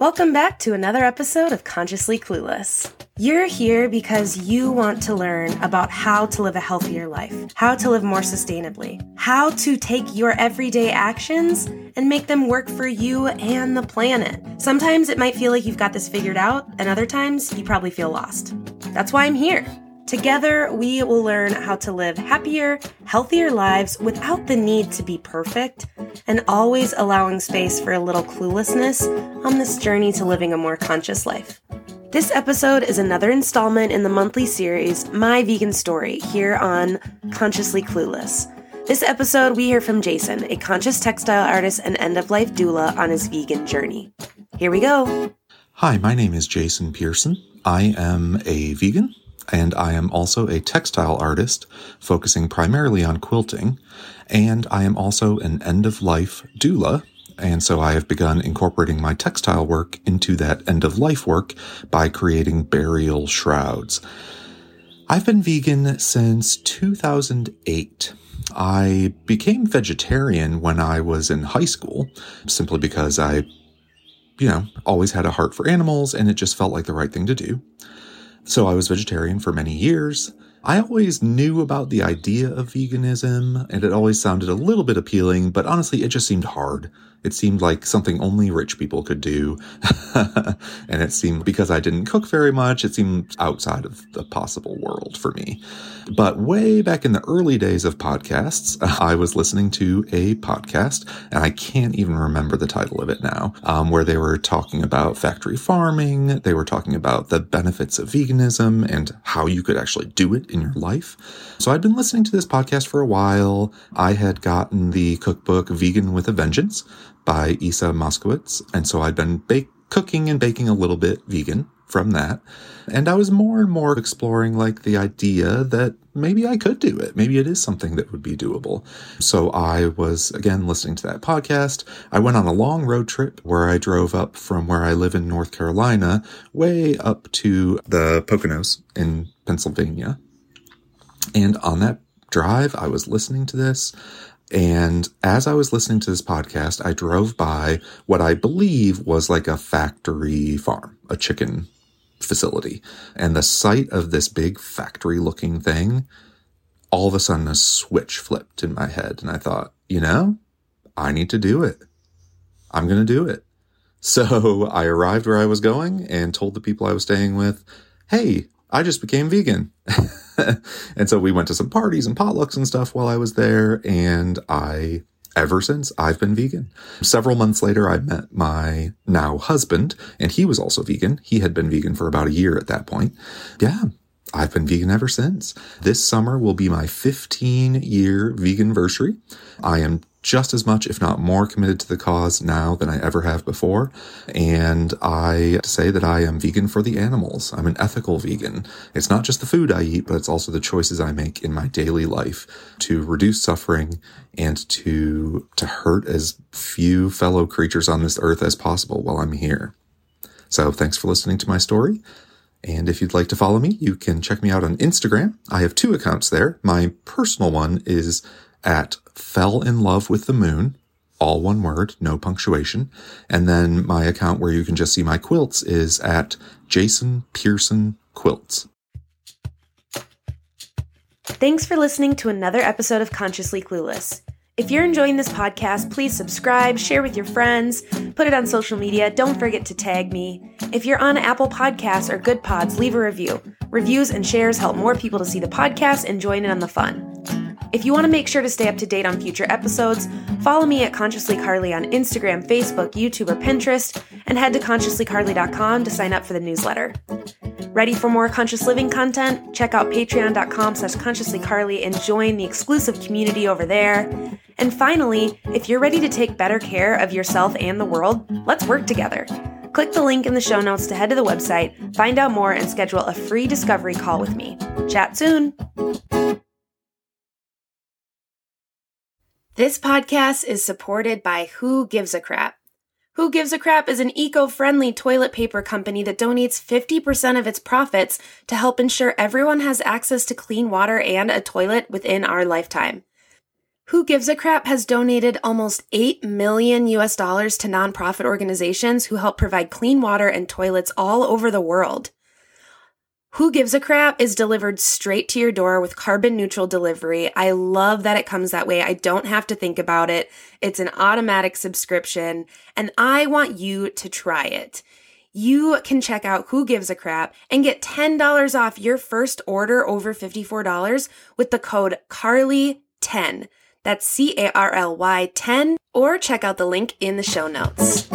Welcome back to another episode of Consciously Clueless. You're here because you want to learn about how to live a healthier life, how to live more sustainably, how to take your everyday actions and make them work for you and the planet. Sometimes it might feel like you've got this figured out, and other times you probably feel lost. That's why I'm here. Together, we will learn how to live happier, healthier lives without the need to be perfect and always allowing space for a little cluelessness on this journey to living a more conscious life. This episode is another installment in the monthly series, My Vegan Story, here on Consciously Clueless. This episode, we hear from Jason, a conscious textile artist and end of life doula on his vegan journey. Here we go. Hi, my name is Jason Pearson. I am a vegan and I am also a textile artist focusing primarily on quilting. And I am also an end of life doula. And so I have begun incorporating my textile work into that end of life work by creating burial shrouds. I've been vegan since 2008. I became vegetarian when I was in high school simply because I, you know, always had a heart for animals and it just felt like the right thing to do. So I was vegetarian for many years. I always knew about the idea of veganism and it always sounded a little bit appealing, but honestly, it just seemed hard. It seemed like something only rich people could do. and it seemed because I didn't cook very much, it seemed outside of the possible world for me. But way back in the early days of podcasts, I was listening to a podcast, and I can't even remember the title of it now, um, where they were talking about factory farming. They were talking about the benefits of veganism and how you could actually do it in your life. So I'd been listening to this podcast for a while. I had gotten the cookbook Vegan with a Vengeance by Isa Moskowitz. And so I'd been bake, cooking and baking a little bit vegan from that. And I was more and more exploring like the idea that maybe I could do it. Maybe it is something that would be doable. So I was again listening to that podcast. I went on a long road trip where I drove up from where I live in North Carolina way up to the Poconos in Pennsylvania. And on that drive, I was listening to this. And as I was listening to this podcast, I drove by what I believe was like a factory farm, a chicken facility. And the sight of this big factory looking thing, all of a sudden a switch flipped in my head. And I thought, you know, I need to do it. I'm going to do it. So I arrived where I was going and told the people I was staying with, Hey, I just became vegan. and so we went to some parties and potlucks and stuff while I was there. And I, ever since, I've been vegan. Several months later, I met my now husband, and he was also vegan. He had been vegan for about a year at that point. Yeah. I've been vegan ever since. This summer will be my 15 year vegan anniversary. I am just as much, if not more, committed to the cause now than I ever have before. And I say that I am vegan for the animals. I'm an ethical vegan. It's not just the food I eat, but it's also the choices I make in my daily life to reduce suffering and to, to hurt as few fellow creatures on this earth as possible while I'm here. So thanks for listening to my story. And if you'd like to follow me, you can check me out on Instagram. I have two accounts there. My personal one is at fell in love with the moon, all one word, no punctuation. And then my account where you can just see my quilts is at Jason Pearson Quilts. Thanks for listening to another episode of Consciously Clueless. If you're enjoying this podcast, please subscribe, share with your friends, put it on social media. Don't forget to tag me. If you're on Apple Podcasts or Good Pods, leave a review. Reviews and shares help more people to see the podcast and join in on the fun. If you want to make sure to stay up to date on future episodes, follow me at Consciously Carly on Instagram, Facebook, YouTube, or Pinterest, and head to consciouslycarly.com to sign up for the newsletter. Ready for more conscious living content? Check out patreon.com slash consciouslycarly and join the exclusive community over there. And finally, if you're ready to take better care of yourself and the world, let's work together. Click the link in the show notes to head to the website, find out more, and schedule a free discovery call with me. Chat soon! This podcast is supported by Who Gives a Crap. Who Gives a Crap is an eco friendly toilet paper company that donates 50% of its profits to help ensure everyone has access to clean water and a toilet within our lifetime. Who Gives a Crap has donated almost 8 million US dollars to nonprofit organizations who help provide clean water and toilets all over the world. Who Gives a Crap is delivered straight to your door with carbon neutral delivery. I love that it comes that way. I don't have to think about it. It's an automatic subscription, and I want you to try it. You can check out Who Gives a Crap and get $10 off your first order over $54 with the code CARLY10. That's C A R L Y 10, or check out the link in the show notes.